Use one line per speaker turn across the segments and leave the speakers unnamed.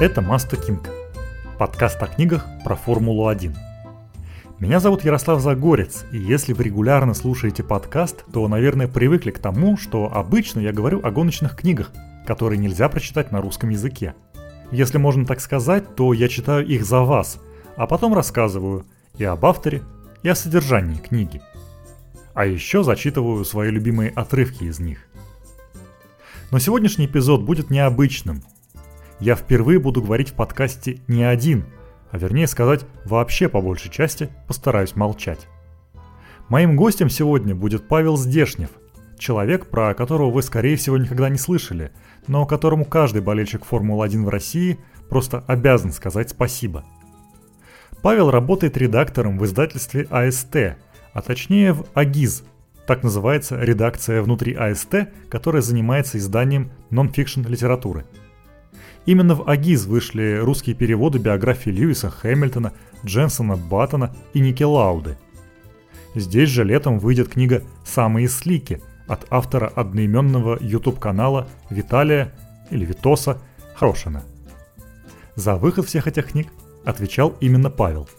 Это Маста Кинг, подкаст о книгах про Формулу-1. Меня зовут Ярослав Загорец, и если вы регулярно слушаете подкаст, то, наверное, привыкли к тому, что обычно я говорю о гоночных книгах, которые нельзя прочитать на русском языке. Если можно так сказать, то я читаю их за вас, а потом рассказываю и об авторе, и о содержании книги. А еще зачитываю свои любимые отрывки из них. Но сегодняшний эпизод будет необычным – я впервые буду говорить в подкасте не один, а вернее сказать, вообще по большей части постараюсь молчать. Моим гостем сегодня будет Павел Здешнев, человек, про которого вы, скорее всего, никогда не слышали, но которому каждый болельщик Формулы-1 в России просто обязан сказать спасибо. Павел работает редактором в издательстве АСТ, а точнее в АГИЗ, так называется редакция внутри АСТ, которая занимается изданием нон-фикшн литературы – Именно в АГИЗ вышли русские переводы биографии Льюиса Хэмилтона, Дженсона Баттона и Ники Лауды. Здесь же летом выйдет книга «Самые слики» от автора одноименного YouTube-канала Виталия или Витоса Хорошина. За выход всех этих книг отвечал именно Павел.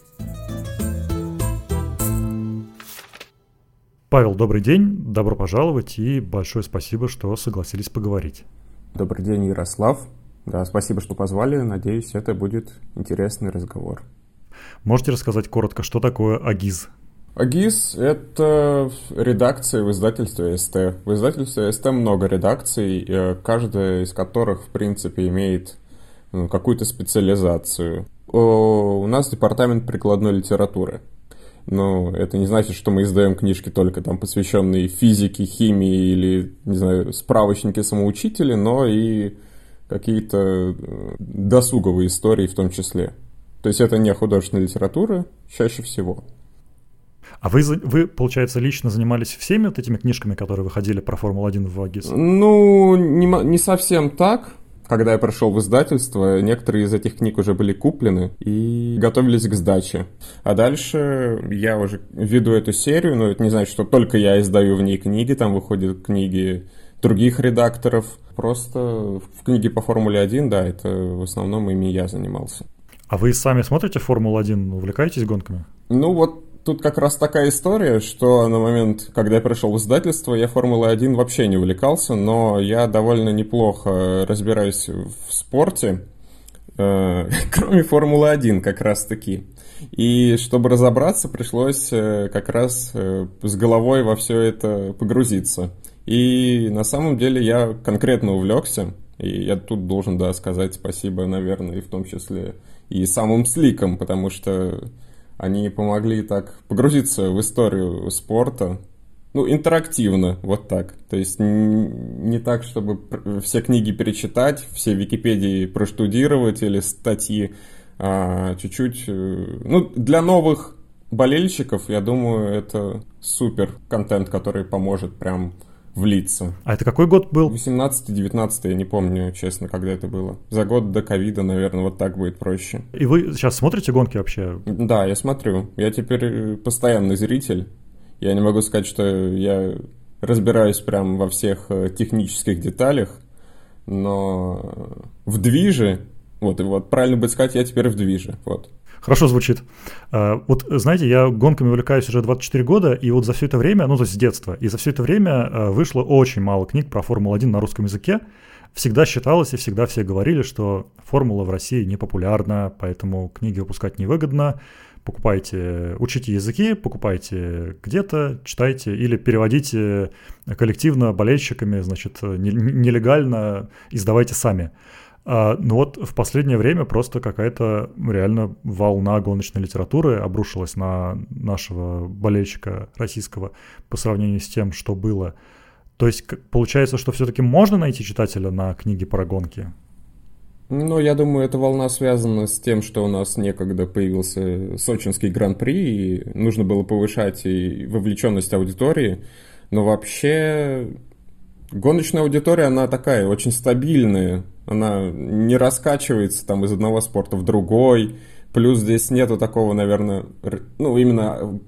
Павел, добрый день, добро пожаловать и большое спасибо, что согласились поговорить.
Добрый день, Ярослав. Да, спасибо, что позвали. Надеюсь, это будет интересный разговор.
Можете рассказать коротко, что такое АГИЗ?
АГИЗ — это редакция в издательстве СТ. В издательстве СТ много редакций, э, каждая из которых, в принципе, имеет ну, какую-то специализацию. У нас департамент прикладной литературы. Но это не значит, что мы издаем книжки только там посвященные физике, химии или, не знаю, справочники самоучители, но и какие-то э, досуговые истории в том числе. То есть это не художественная литература чаще всего.
А вы, вы, получается, лично занимались всеми вот этими книжками, которые выходили про Формулу-1 в ВАГИС?
Ну, не, не совсем так. Когда я пришел в издательство, некоторые из этих книг уже были куплены и готовились к сдаче. А дальше я уже веду эту серию, но это не значит, что только я издаю в ней книги, там выходят книги других редакторов. Просто в книге по Формуле 1, да, это в основном ими я занимался.
А вы сами смотрите Формулу-1, увлекаетесь гонками?
Ну вот тут как раз такая история, что на момент, когда я пришел в издательство, я Формулой-1 вообще не увлекался, но я довольно неплохо разбираюсь в спорте, э, кроме Формулы-1 как раз-таки. И чтобы разобраться, пришлось э, как раз э, с головой во все это погрузиться. И на самом деле я конкретно увлекся, и я тут должен, да, сказать спасибо, наверное, и в том числе и самым сликам, потому что они помогли так погрузиться в историю спорта, ну, интерактивно, вот так. То есть не так, чтобы все книги перечитать, все Википедии проштудировать или статьи, а чуть-чуть... Э, ну, для новых болельщиков, я думаю, это супер контент, который поможет прям влиться.
А это какой год был?
18-19, я не помню, честно, когда это было. За год до ковида, наверное, вот так будет проще.
И вы сейчас смотрите гонки вообще?
Да, я смотрю. Я теперь постоянный зритель. Я не могу сказать, что я разбираюсь прям во всех э, технических деталях, но в движе, вот, вот правильно будет сказать, я теперь в движе, вот.
Хорошо звучит. А, вот, знаете, я гонками увлекаюсь уже 24 года, и вот за все это время, ну, то есть с детства, и за все это время а, вышло очень мало книг про Формулу-1 на русском языке. Всегда считалось и всегда все говорили, что формула в России не популярна, поэтому книги выпускать невыгодно. Покупайте, учите языки, покупайте где-то, читайте или переводите коллективно болельщиками, значит, нелегально издавайте сами. А, ну вот в последнее время просто какая-то реально волна гоночной литературы обрушилась на нашего болельщика российского по сравнению с тем, что было. То есть получается, что все-таки можно найти читателя на книге про гонки?
Ну, я думаю, эта волна связана с тем, что у нас некогда появился сочинский гран-при, и нужно было повышать и вовлеченность аудитории. Но вообще гоночная аудитория, она такая очень стабильная она не раскачивается там из одного спорта в другой. Плюс здесь нету такого, наверное, ну, именно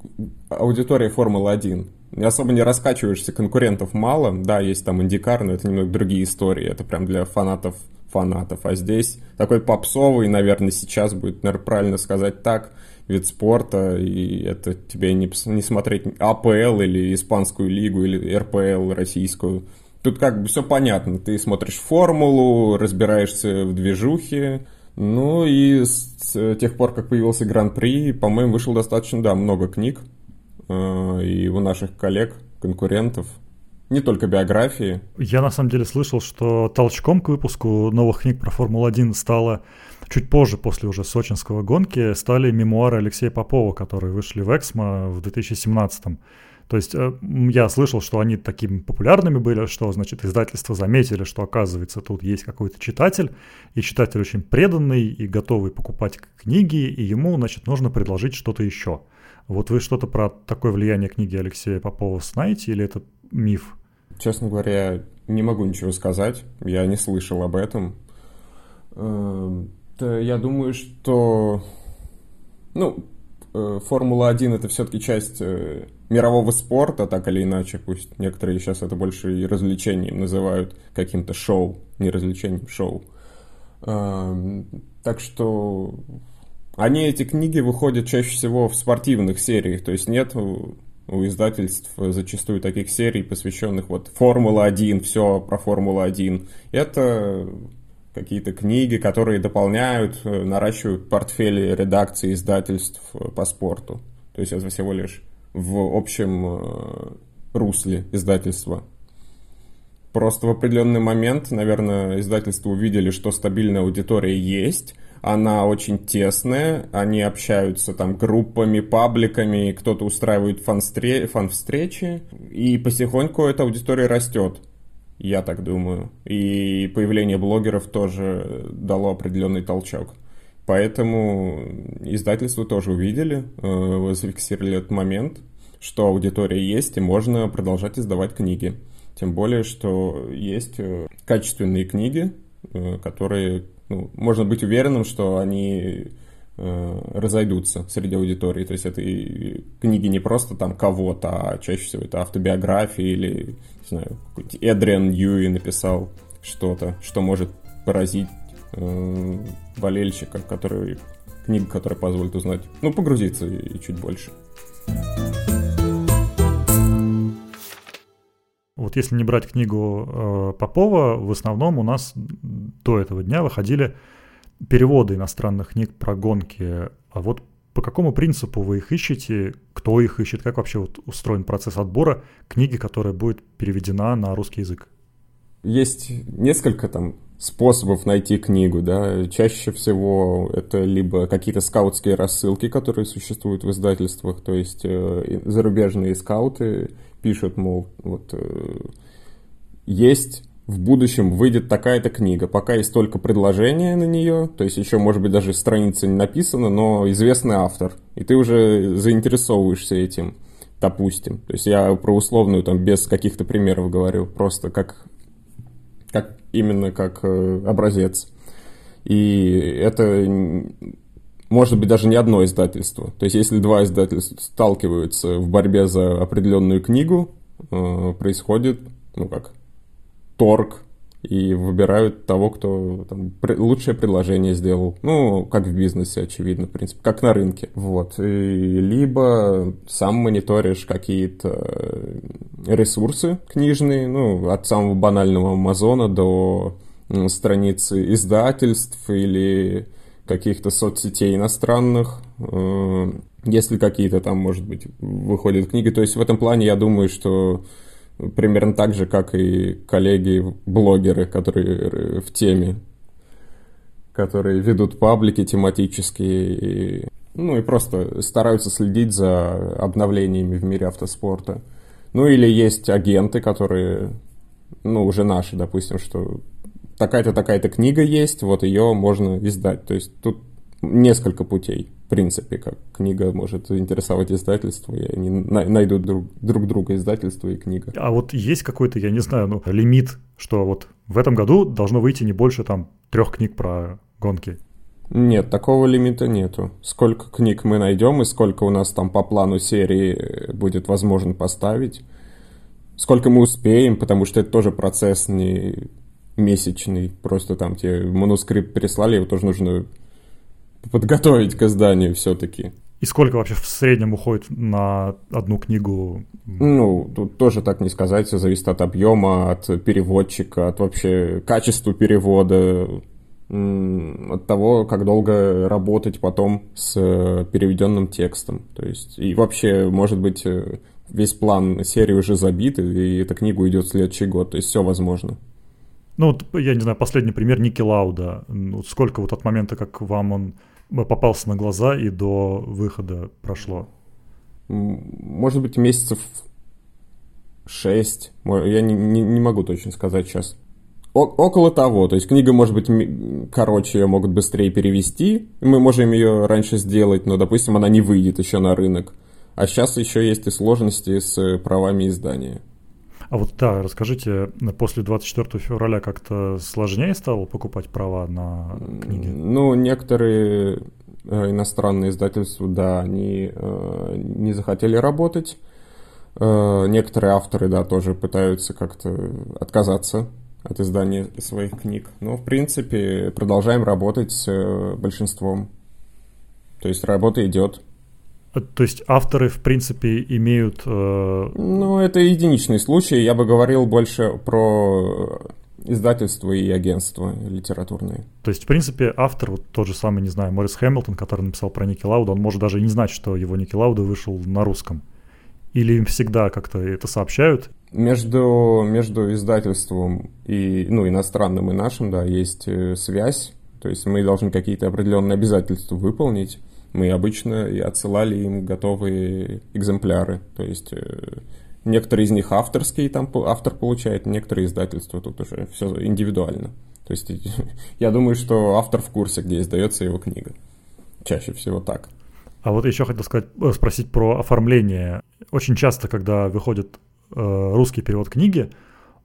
аудитория Формулы-1. Особо не раскачиваешься, конкурентов мало. Да, есть там Индикар, но это немного другие истории. Это прям для фанатов фанатов. А здесь такой попсовый, наверное, сейчас будет, наверное, правильно сказать так, вид спорта, и это тебе не, не смотреть АПЛ или Испанскую лигу, или РПЛ российскую. Тут как бы все понятно. Ты смотришь формулу, разбираешься в движухе. Ну и с тех пор, как появился Гран-при, по-моему, вышел достаточно, да, много книг. Э, и у наших коллег, конкурентов, не только биографии.
Я на самом деле слышал, что толчком к выпуску новых книг про Формулу-1 стало чуть позже, после уже сочинского гонки, стали мемуары Алексея Попова, которые вышли в Эксмо в 2017 -м. То есть э, я слышал, что они такими популярными были, что, значит, издательства заметили, что, оказывается, тут есть какой-то читатель, и читатель очень преданный и готовый покупать книги, и ему, значит, нужно предложить что-то еще. Вот вы что-то про такое влияние книги Алексея Попова знаете, или это миф?
Честно говоря, не могу ничего сказать. Я не слышал об этом. Эм, я думаю, что... Ну, Формула-1 это все-таки часть э, мирового спорта, так или иначе, пусть некоторые сейчас это больше и развлечением называют, каким-то шоу, не развлечением, шоу. Эм, так что они, эти книги, выходят чаще всего в спортивных сериях, то есть нет у издательств зачастую таких серий, посвященных вот Формула-1, все про Формулу-1. Это какие-то книги, которые дополняют, э, наращивают портфели редакции издательств э, по спорту. То есть это всего лишь в общем э, русле издательства. Просто в определенный момент, наверное, издательства увидели, что стабильная аудитория есть, она очень тесная, они общаются там группами, пабликами, кто-то устраивает фан-встречи, и потихоньку эта аудитория растет, я так думаю. И появление блогеров тоже дало определенный толчок. Поэтому издательства тоже увидели, э, зафиксировали этот момент, что аудитория есть, и можно продолжать издавать книги. Тем более, что есть э, качественные книги, э, которые ну, можно быть уверенным, что они разойдутся среди аудитории. То есть это и книги не просто там кого-то, а чаще всего это автобиографии или, не знаю, Эдриан Ньюи написал что-то, что может поразить э, болельщика, который книга, которая позволит узнать, ну, погрузиться и, и чуть больше.
Вот если не брать книгу э, Попова, в основном у нас до этого дня выходили переводы иностранных книг про гонки. А вот по какому принципу вы их ищете, кто их ищет, как вообще вот устроен процесс отбора книги, которая будет переведена на русский язык?
Есть несколько там способов найти книгу, да. Чаще всего это либо какие-то скаутские рассылки, которые существуют в издательствах, то есть э, зарубежные скауты пишут, мол, вот э, есть в будущем выйдет такая-то книга. Пока есть только предложение на нее, то есть еще, может быть, даже страница не написана, но известный автор, и ты уже заинтересовываешься этим, допустим. То есть я про условную, там, без каких-то примеров говорю, просто как, как именно как э, образец. И это может быть даже не одно издательство. То есть если два издательства сталкиваются в борьбе за определенную книгу, э, происходит, ну как, торг, и выбирают того, кто там, лучшее предложение сделал. Ну, как в бизнесе, очевидно, в принципе, как на рынке. Вот. И либо сам мониторишь какие-то ресурсы книжные, ну, от самого банального Амазона до страницы издательств или каких-то соцсетей иностранных, э, если какие-то там, может быть, выходят книги. То есть в этом плане я думаю, что примерно так же, как и коллеги-блогеры, которые в теме, которые ведут паблики тематические, и, ну и просто стараются следить за обновлениями в мире автоспорта. Ну или есть агенты, которые, ну уже наши, допустим, что такая-то, такая-то книга есть, вот ее можно издать. То есть тут несколько путей, в принципе, как книга может интересовать издательство, и они найдут друг, друг друга издательство и книга.
А вот есть какой-то, я не знаю, ну, лимит, что вот в этом году должно выйти не больше там трех книг про гонки?
Нет, такого лимита нету. Сколько книг мы найдем и сколько у нас там по плану серии будет возможно поставить, сколько мы успеем, потому что это тоже процесс не месячный. Просто там тебе манускрипт переслали, его тоже нужно подготовить к изданию все-таки.
И сколько вообще в среднем уходит на одну книгу?
Ну, тут тоже так не сказать, все зависит от объема, от переводчика, от вообще качества перевода, от того, как долго работать потом с э, переведенным текстом. То есть, и вообще, может быть, э, весь план серии уже забит, и эта книга уйдет в следующий год. То есть все возможно.
Ну, вот, я не знаю, последний пример Ники Лауда. Сколько вот от момента, как вам он попался на глаза и до выхода прошло?
Может быть, месяцев шесть. Я не, не, не могу точно сказать сейчас. О, около того. То есть книга может быть короче, ее могут быстрее перевести. Мы можем ее раньше сделать, но, допустим, она не выйдет еще на рынок. А сейчас еще есть и сложности с правами издания.
А вот да, расскажите, после 24 февраля как-то сложнее стало покупать права на книги?
Ну, некоторые э, иностранные издательства, да, они э, не захотели работать. Э, некоторые авторы, да, тоже пытаются как-то отказаться от издания своих книг. Но, в принципе, продолжаем работать с большинством. То есть работа идет.
То есть авторы, в принципе, имеют... Э...
Ну, это единичный случай. Я бы говорил больше про издательства и агентства литературные.
То есть, в принципе, автор, вот тот же самый, не знаю, Морис Хэмилтон, который написал про Ники Лауда, он может даже не знать, что его Ники Лауда вышел на русском. Или им всегда как-то это сообщают?
Между, между издательством и, ну, иностранным и нашим, да, есть э, связь. То есть мы должны какие-то определенные обязательства выполнить мы обычно и отсылали им готовые экземпляры. То есть э, некоторые из них авторские, там автор получает, некоторые издательства тут уже все индивидуально. То есть я думаю, что автор в курсе, где издается его книга. Чаще всего так.
А вот еще хотел сказать, э, спросить про оформление. Очень часто, когда выходит э, русский перевод книги,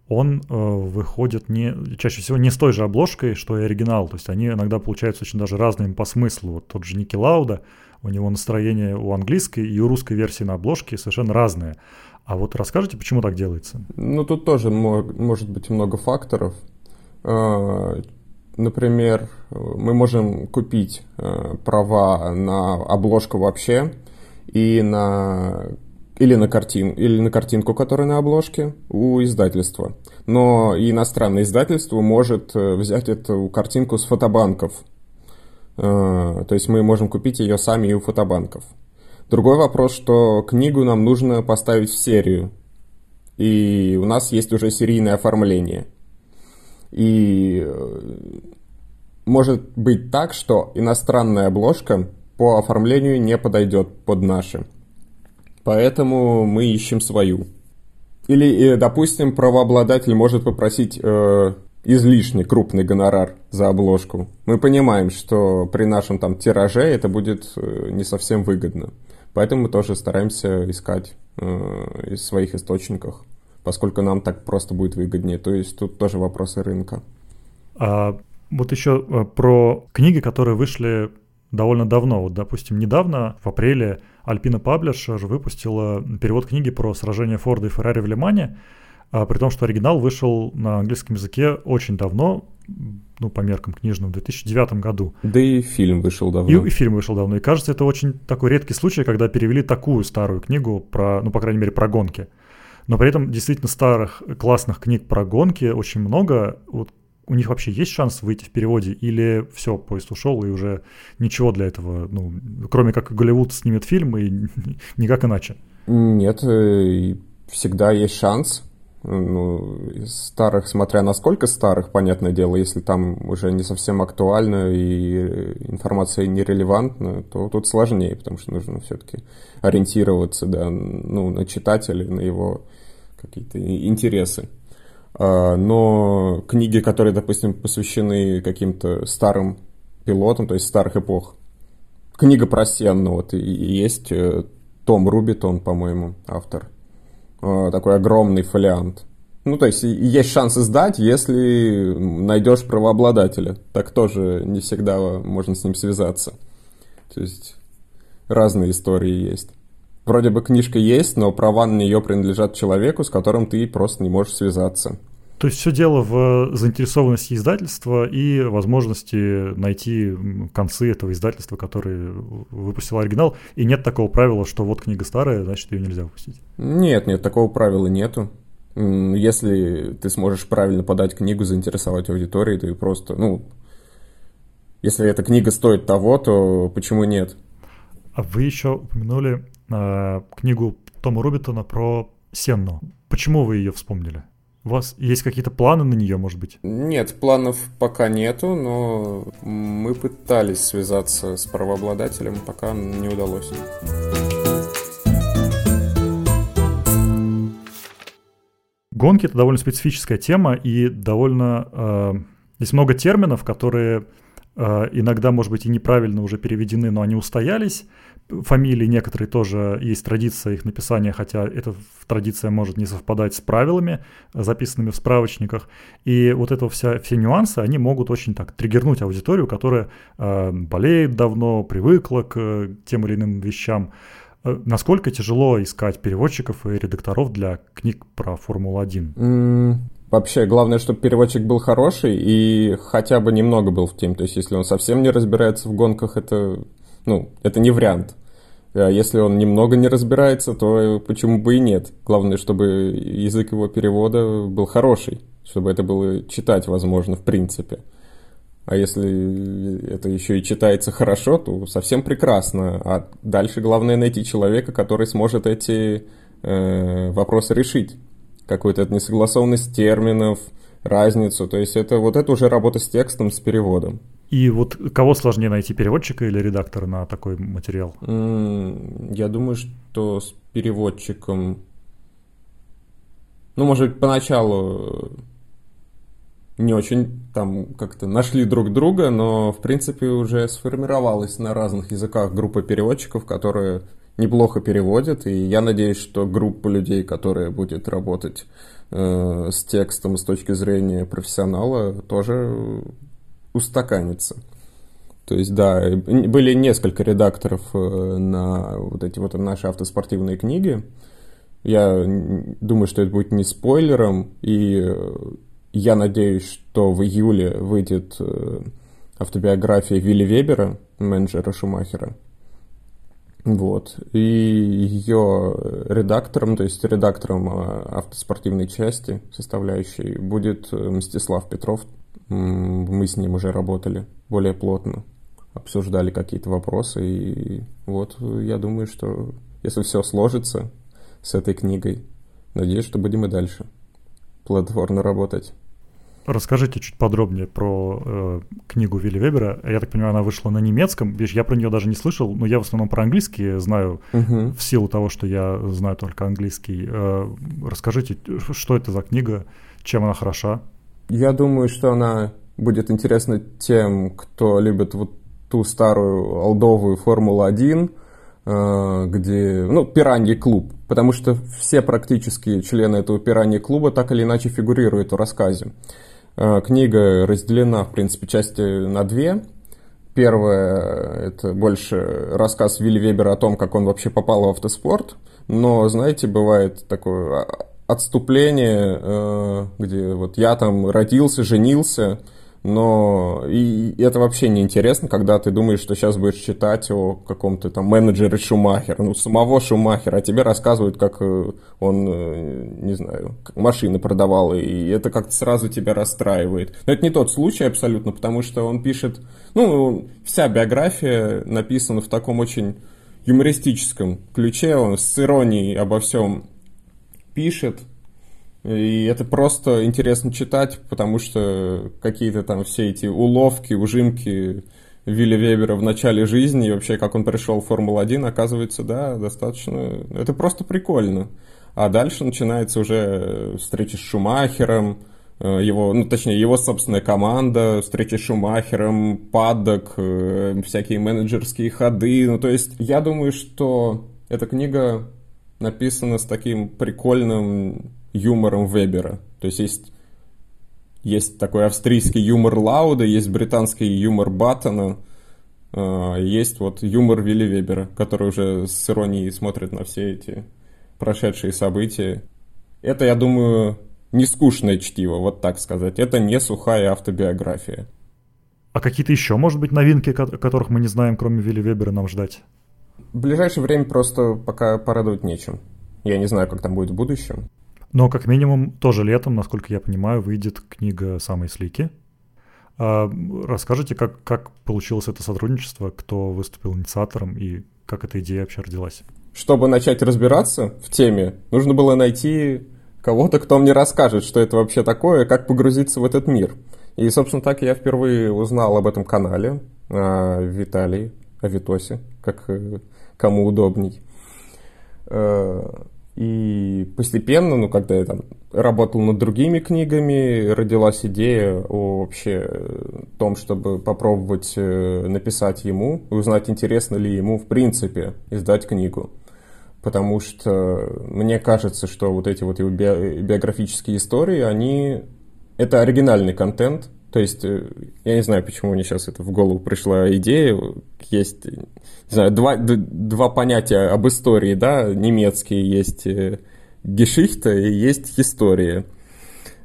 он э, выходит не, чаще всего не с той же обложкой, что и оригинал. То есть они иногда получаются очень даже разными по смыслу. Вот тот же Ники Лауда, у него настроение у английской и у русской версии на обложке совершенно разные. А вот расскажите, почему так делается?
Ну, тут тоже может быть много факторов. А, например, мы можем купить э, права на обложку вообще и на или на, картин, или на картинку, которая на обложке у издательства. Но и иностранное издательство может э, взять эту картинку с фотобанков. Э, то есть мы можем купить ее сами и у фотобанков. Другой вопрос, что книгу нам нужно поставить в серию. И у нас есть уже серийное оформление. И э, может быть так, что иностранная обложка по оформлению не подойдет под наши поэтому мы ищем свою. Или, э, допустим, правообладатель может попросить э, излишне крупный гонорар за обложку. Мы понимаем, что при нашем там тираже это будет э, не совсем выгодно. Поэтому мы тоже стараемся искать э, из своих источников, поскольку нам так просто будет выгоднее. То есть тут тоже вопросы рынка.
А вот еще э, про книги, которые вышли довольно давно. Вот, допустим, недавно, в апреле, Alpina Publisher выпустила перевод книги про сражение Форда и Феррари в Лимане, а, при том, что оригинал вышел на английском языке очень давно, ну, по меркам книжным, в 2009 году.
Да и фильм вышел давно.
И, и фильм вышел давно. И кажется, это очень такой редкий случай, когда перевели такую старую книгу про, ну, по крайней мере, про гонки. Но при этом действительно старых классных книг про гонки очень много. Вот у них вообще есть шанс выйти в переводе, или все, поезд ушел, и уже ничего для этого, ну, кроме как Голливуд снимет фильм, и никак иначе?
Нет, э, всегда есть шанс. Ну, старых, смотря насколько старых, понятное дело, если там уже не совсем актуально и информация нерелевантна, то тут сложнее, потому что нужно все-таки ориентироваться да, ну, на читателя, на его какие-то интересы. А, но книги, которые, допустим, посвящены каким-то старым пилотам, то есть старых эпох, книга про Сенну, вот и есть э, Том Рубитон, по-моему, автор, а, такой огромный фолиант. Ну, то есть есть шанс издать, если найдешь правообладателя. Так тоже не всегда можно с ним связаться. То есть разные истории есть. Вроде бы книжка есть, но права на нее принадлежат человеку, с которым ты просто не можешь связаться.
То есть все дело в заинтересованности издательства и возможности найти концы этого издательства, которое выпустило оригинал. И нет такого правила, что вот книга старая, значит ее нельзя выпустить.
Нет, нет, такого правила нету. Если ты сможешь правильно подать книгу, заинтересовать аудиторию, ты просто, ну, если эта книга стоит того, то почему нет?
А вы еще упомянули э, книгу Тома Рубитона про Сенну. Почему вы ее вспомнили? У вас есть какие-то планы на нее, может быть?
Нет, планов пока нету, но мы пытались связаться с правообладателем, пока не удалось.
Гонки это довольно специфическая тема и довольно э, здесь много терминов, которые иногда, может быть, и неправильно уже переведены, но они устоялись фамилии некоторые тоже есть традиция их написания, хотя эта традиция может не совпадать с правилами, записанными в справочниках. И вот это вся, все нюансы, они могут очень так триггернуть аудиторию, которая э, болеет давно, привыкла к э, тем или иным вещам. Э, насколько тяжело искать переводчиков и редакторов для книг про Формулу-1?
Вообще, главное, чтобы переводчик был хороший и хотя бы немного был в теме. То есть, если он совсем не разбирается в гонках, это ну, это не вариант. А если он немного не разбирается, то почему бы и нет? Главное, чтобы язык его перевода был хороший, чтобы это было читать возможно в принципе. А если это еще и читается хорошо, то совсем прекрасно. А дальше главное найти человека, который сможет эти э, вопросы решить. Какую-то несогласованность терминов, разницу. То есть это вот это уже работа с текстом, с переводом.
И вот кого сложнее найти, переводчика или редактора на такой материал?
Я думаю, что с переводчиком... Ну, может быть, поначалу не очень там как-то нашли друг друга, но, в принципе, уже сформировалась на разных языках группа переводчиков, которые неплохо переводят, и я надеюсь, что группа людей, которая будет работать э, с текстом с точки зрения профессионала, тоже устаканится. То есть, да, были несколько редакторов э, на вот эти вот наши автоспортивные книги. Я думаю, что это будет не спойлером, и э, я надеюсь, что в июле выйдет э, автобиография Вилли Вебера, менеджера Шумахера. Вот. И ее редактором, то есть редактором автоспортивной части, составляющей, будет Мстислав Петров, мы с ним уже работали более плотно, обсуждали какие-то вопросы, и вот я думаю, что если все сложится с этой книгой, надеюсь, что будем и дальше плодотворно работать.
Расскажите чуть подробнее про э, книгу Вилли Вебера. Я так понимаю, она вышла на немецком. Я про нее даже не слышал, но я в основном про английский знаю uh-huh. в силу того, что я знаю только английский. Э, расскажите, что это за книга, чем она хороша?
Я думаю, что она будет интересна тем, кто любит вот ту старую олдовую Формулу-1, э, где, ну, пираньи клуб, потому что все практически члены этого пираньи клуба так или иначе фигурируют в рассказе. Э, книга разделена, в принципе, части на две. Первая – это больше рассказ Вилли Вебера о том, как он вообще попал в автоспорт. Но, знаете, бывает такое отступление, э, где вот я там родился, женился, но и это вообще не интересно, когда ты думаешь, что сейчас будешь читать о каком-то там менеджере Шумахера, ну, самого Шумахера, а тебе рассказывают, как э, он, э, не знаю, машины продавал, и это как-то сразу тебя расстраивает. Но это не тот случай абсолютно, потому что он пишет, ну, вся биография написана в таком очень юмористическом ключе, он с иронией обо всем пишет. И это просто интересно читать, потому что какие-то там все эти уловки, ужимки Вилли Вебера в начале жизни и вообще как он пришел в Формулу-1, оказывается, да, достаточно... Это просто прикольно. А дальше начинается уже встреча с Шумахером, э, его, ну, точнее, его собственная команда, встреча с Шумахером, падок, э, всякие менеджерские ходы. Ну, то есть, я думаю, что эта книга написано с таким прикольным юмором Вебера. То есть есть, есть такой австрийский юмор Лауда, есть британский юмор Баттона, а, есть вот юмор Вилли Вебера, который уже с иронией смотрит на все эти прошедшие события. Это, я думаю, не скучное чтиво, вот так сказать. Это не сухая автобиография.
А какие-то еще, может быть, новинки, которых мы не знаем, кроме Вилли Вебера, нам ждать?
В ближайшее время просто пока порадовать нечем. Я не знаю, как там будет в будущем.
Но, как минимум, тоже летом, насколько я понимаю, выйдет книга «Самые слики». А расскажите, как, как получилось это сотрудничество, кто выступил инициатором и как эта идея вообще родилась?
Чтобы начать разбираться в теме, нужно было найти кого-то, кто мне расскажет, что это вообще такое, как погрузиться в этот мир. И, собственно, так я впервые узнал об этом канале, о Виталии, о Витосе, как э, кому удобней. Э, и постепенно, ну, когда я там работал над другими книгами, родилась идея о вообще том, чтобы попробовать э, написать ему, узнать, интересно ли ему, в принципе, издать книгу. Потому что мне кажется, что вот эти вот его биографические истории, они... Это оригинальный контент, то есть, э, я не знаю, почему мне сейчас это в голову пришла идея. Есть, не знаю, два, два понятия об истории, да, немецкие. Есть э, Гешихта и есть история.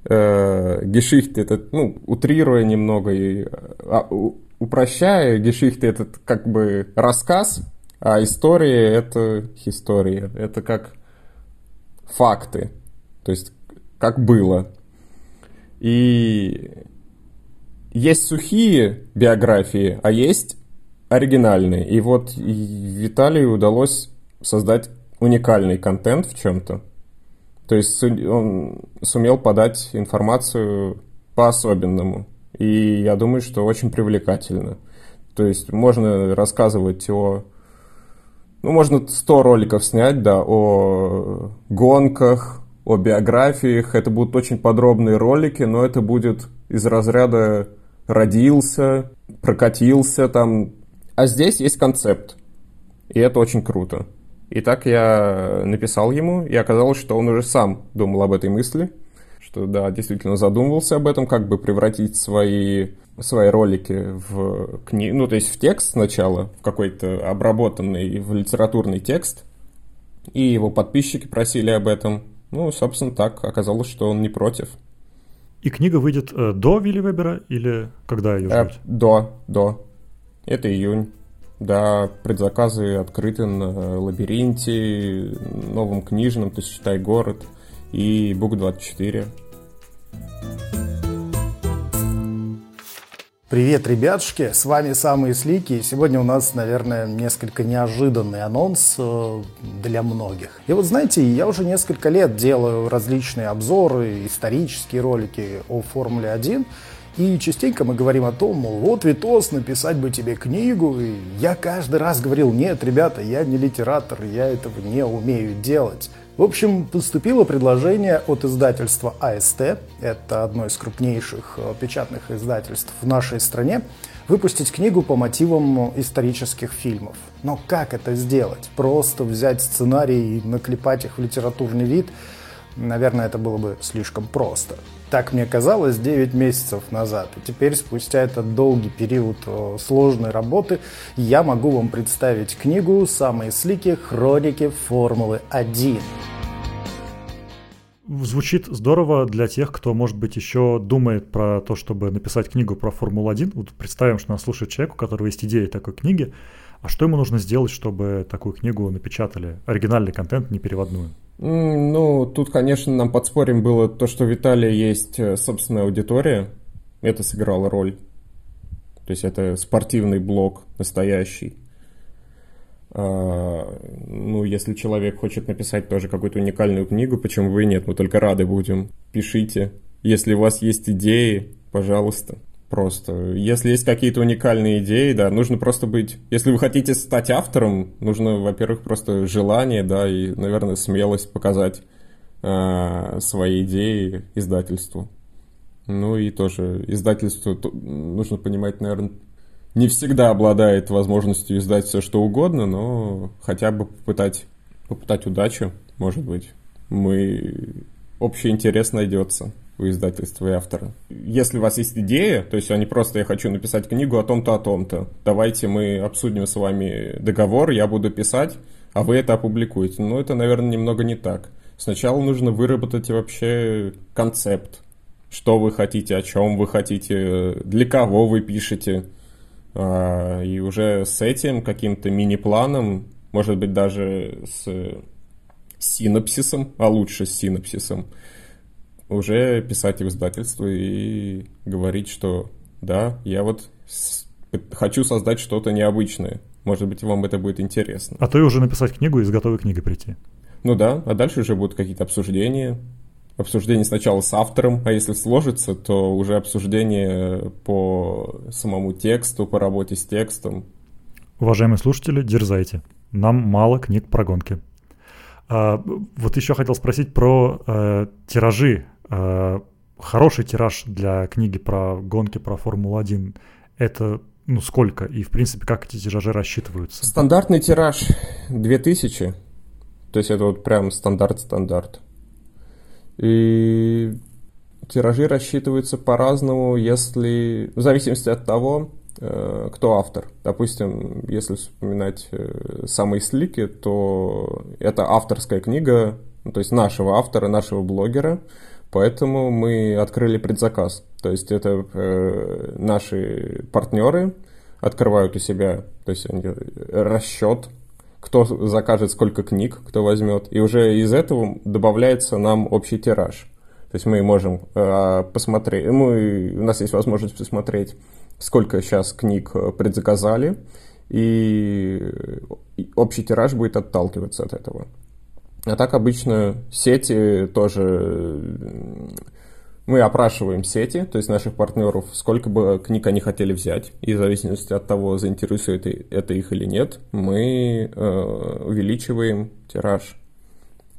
Э, Гешихт это, ну, утрируя немного и а, упрощая, Гешихт это как бы рассказ, а история это история. Это как факты, то есть как было. И есть сухие биографии, а есть оригинальные. И вот Виталию удалось создать уникальный контент в чем-то. То есть он сумел подать информацию по-особенному. И я думаю, что очень привлекательно. То есть можно рассказывать о... Ну, можно 100 роликов снять, да, о гонках, о биографиях. Это будут очень подробные ролики, но это будет из разряда родился, прокатился там. А здесь есть концепт. И это очень круто. И так я написал ему, и оказалось, что он уже сам думал об этой мысли, что да, действительно задумывался об этом, как бы превратить свои, свои ролики в книгу, ну то есть в текст сначала, в какой-то обработанный, в литературный текст, и его подписчики просили об этом. Ну, собственно, так оказалось, что он не против.
И книга выйдет э, до Вилли Вебера или когда ее ждать? Э,
до, до. Это июнь. Да, предзаказы открыты на Лабиринте, Новом Книжном, то есть считай город, и Бук24.
Привет, ребятушки, с вами самые слики. Сегодня у нас, наверное, несколько неожиданный анонс э, для многих. И вот знаете, я уже несколько лет делаю различные обзоры, исторические ролики о Формуле 1. И частенько мы говорим о том, мол, вот Витос, написать бы тебе книгу. И я каждый раз говорил, нет, ребята, я не литератор, я этого не умею делать. В общем, поступило предложение от издательства АСТ, это одно из крупнейших э, печатных издательств в нашей стране, выпустить книгу по мотивам исторических фильмов. Но как это сделать? Просто взять сценарий и наклепать их в литературный вид? Наверное, это было бы слишком просто. Так мне казалось 9 месяцев назад. И теперь, спустя этот долгий период э, сложной работы, я могу вам представить книгу «Самые слики хроники Формулы 1».
Звучит здорово для тех, кто, может быть, еще думает про то, чтобы написать книгу про Формулу-1. Вот представим, что нас слушает человек, у которого есть идея такой книги. А что ему нужно сделать, чтобы такую книгу напечатали? Оригинальный контент, не переводную.
Ну, тут, конечно, нам подспорьем было то, что у Виталия есть э, собственная аудитория. Это сыграло роль. То есть это спортивный блог настоящий. А, ну, если человек хочет написать тоже какую-то уникальную книгу, почему бы и нет, мы только рады будем. Пишите. Если у вас есть идеи, пожалуйста. Просто. Если есть какие-то уникальные идеи, да, нужно просто быть... Если вы хотите стать автором, нужно, во-первых, просто желание, да, и, наверное, смелость показать э, свои идеи издательству. Ну и тоже издательство, нужно понимать, наверное, не всегда обладает возможностью издать все что угодно, но хотя бы попытать, попытать удачу, может быть. Мы... Общий интерес найдется у издательства и автора. Если у вас есть идея, то есть они просто «я хочу написать книгу о том-то, о том-то», давайте мы обсудим с вами договор, я буду писать, а вы это опубликуете. Ну, это, наверное, немного не так. Сначала нужно выработать вообще концепт, что вы хотите, о чем вы хотите, для кого вы пишете. А, и уже с этим каким-то мини-планом, может быть, даже с синапсисом, а лучше с синапсисом, уже писать в издательство и говорить, что да, я вот хочу создать что-то необычное. Может быть, вам это будет интересно.
А то и уже написать книгу и с готовой книгой прийти.
Ну да, а дальше уже будут какие-то обсуждения. Обсуждение сначала с автором, а если сложится, то уже обсуждение по самому тексту, по работе с текстом.
Уважаемые слушатели, дерзайте. Нам мало книг про гонки. А, вот еще хотел спросить про э, тиражи. Хороший тираж для книги про гонки, про Формулу-1 – это ну, сколько? И, в принципе, как эти тиражи рассчитываются?
Стандартный тираж 2000 то есть это вот прям стандарт-стандарт. И тиражи рассчитываются по-разному, если в зависимости от того, э, кто автор. Допустим, если вспоминать э, самые слики, то это авторская книга, ну, то есть нашего автора, нашего блогера, поэтому мы открыли предзаказ. То есть это э, наши партнеры открывают у себя, то есть они расчет кто закажет сколько книг, кто возьмет, и уже из этого добавляется нам общий тираж. То есть мы можем э, посмотреть, мы, у нас есть возможность посмотреть, сколько сейчас книг э, предзаказали, и общий тираж будет отталкиваться от этого. А так обычно сети тоже мы опрашиваем сети, то есть наших партнеров, сколько бы книг они хотели взять, и в зависимости от того, заинтересует это их или нет, мы э, увеличиваем тираж.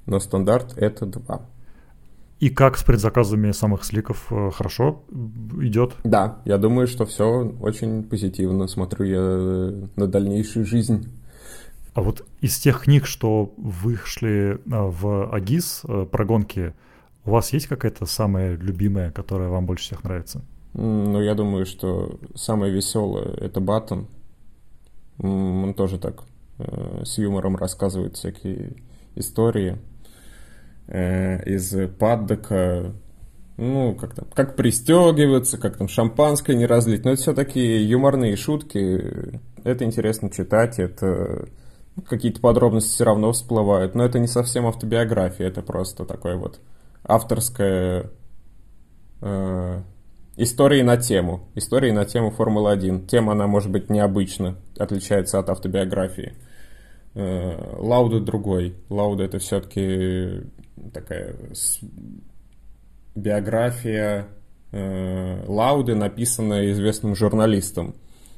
Но стандарт это 2.
И как с предзаказами самых сликов э, хорошо идет?
Да, я думаю, что все очень позитивно. Смотрю я на дальнейшую жизнь.
А вот из тех книг, что вышли э, в Агис э, про гонки, у вас есть какая-то самая любимая, которая вам больше всех нравится?
Ну, я думаю, что самое веселое это Баттон. Он тоже так э, с юмором рассказывает всякие истории из паддока, ну, как там, как пристегиваться, как там шампанское не разлить. Но это все такие юморные шутки. Это интересно читать, это какие-то подробности все равно всплывают. Но это не совсем автобиография, это просто такой вот авторская э, истории на тему. Истории на тему Формулы-1. Тема, она может быть необычна, отличается от автобиографии. Э, Лауда другой. Лауда это все-таки такая биография э, Лауды, написанная известным журналистом.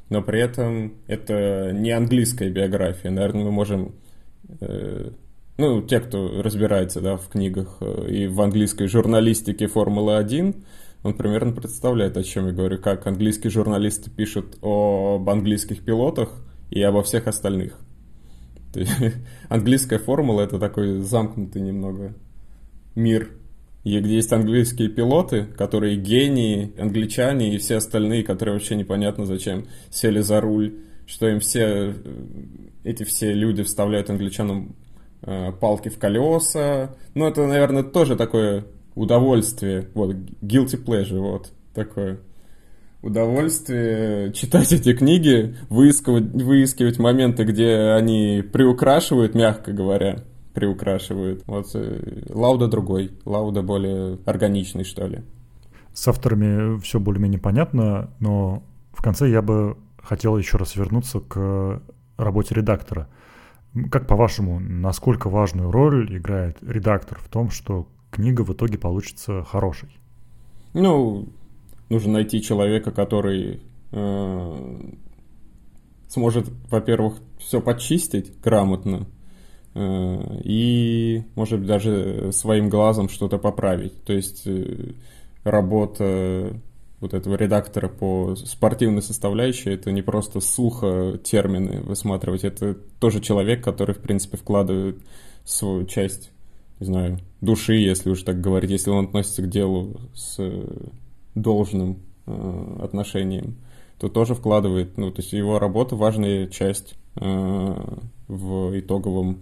Но при этом это не английская биография. Наверное, мы можем э, ну, те, кто разбирается, да, в книгах э, и в английской журналистике Формулы-1, он примерно представляет, о чем я говорю, как английские журналисты пишут об английских пилотах и обо всех остальных. Английская формула это такой замкнутый немного мир, и где есть английские пилоты, которые гении, англичане и все остальные, которые вообще непонятно зачем сели за руль, что им все э, эти все люди вставляют англичанам Э, палки в колеса. Ну, это, наверное, тоже такое удовольствие. Вот, guilty pleasure, вот такое удовольствие читать эти книги, выискивать, выискивать моменты, где они приукрашивают, мягко говоря, приукрашивают. Вот э, Лауда другой, Лауда более органичный, что ли.
С авторами все более-менее понятно, но в конце я бы хотел еще раз вернуться к работе редактора – как по-вашему, насколько важную роль играет редактор в том, что книга в итоге получится хорошей?
Ну, нужно найти человека, который э, сможет, во-первых, все почистить грамотно, и, может быть, даже своим глазом что-то поправить. То есть э, работа вот этого редактора по спортивной составляющей, это не просто сухо термины высматривать, это тоже человек, который, в принципе, вкладывает свою часть, не знаю, души, если уж так говорить, если он относится к делу с должным э, отношением, то тоже вкладывает, ну, то есть его работа важная часть э, в итоговом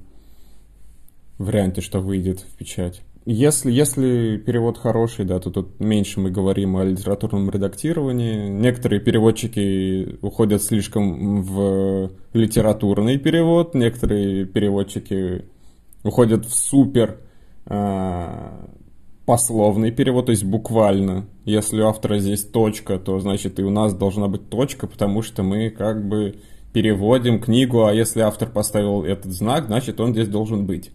варианте, что выйдет в печать. Если, если перевод хороший, да, то тут меньше мы говорим о литературном редактировании. Некоторые переводчики уходят слишком в литературный перевод, некоторые переводчики уходят в супер э, пословный перевод, то есть буквально. Если у автора здесь точка, то значит и у нас должна быть точка, потому что мы как бы переводим книгу, а если автор поставил этот знак, значит он здесь должен быть.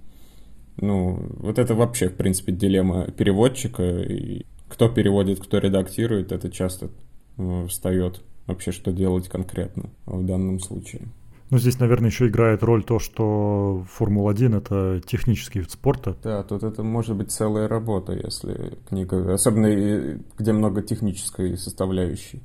Ну, вот это вообще, в принципе, дилемма переводчика. И кто переводит, кто редактирует, это часто э, встает вообще, что делать конкретно в данном случае.
Ну, здесь, наверное, еще играет роль то, что Формула-1 — это технический вид спорта.
Да, тут это может быть целая работа, если книга... Особенно, где много технической составляющей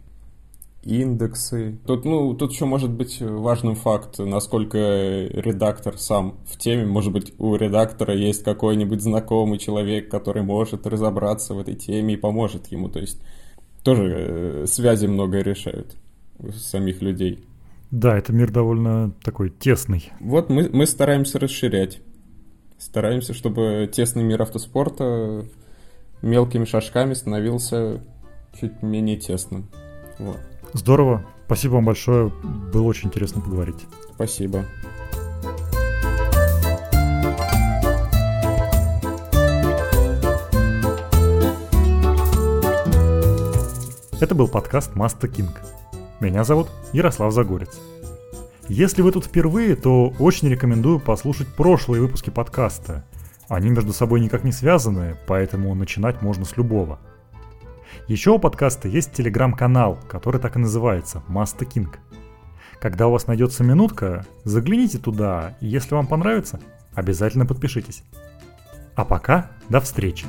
индексы. Тут, ну, тут еще может быть важным факт, насколько редактор сам в теме. Может быть, у редактора есть какой-нибудь знакомый человек, который может разобраться в этой теме и поможет ему. То есть тоже э, связи многое решают самих людей.
Да, это мир довольно такой тесный.
Вот мы, мы стараемся расширять. Стараемся, чтобы тесный мир автоспорта мелкими шажками становился чуть менее тесным. Вот.
Здорово. Спасибо вам большое. Было очень интересно поговорить.
Спасибо.
Это был подкаст Маста Кинг. Меня зовут Ярослав Загорец. Если вы тут впервые, то очень рекомендую послушать прошлые выпуски подкаста. Они между собой никак не связаны, поэтому начинать можно с любого – еще у подкаста есть телеграм-канал, который так и называется «Маста Кинг». Когда у вас найдется минутка, загляните туда, и если вам понравится, обязательно подпишитесь. А пока до встречи!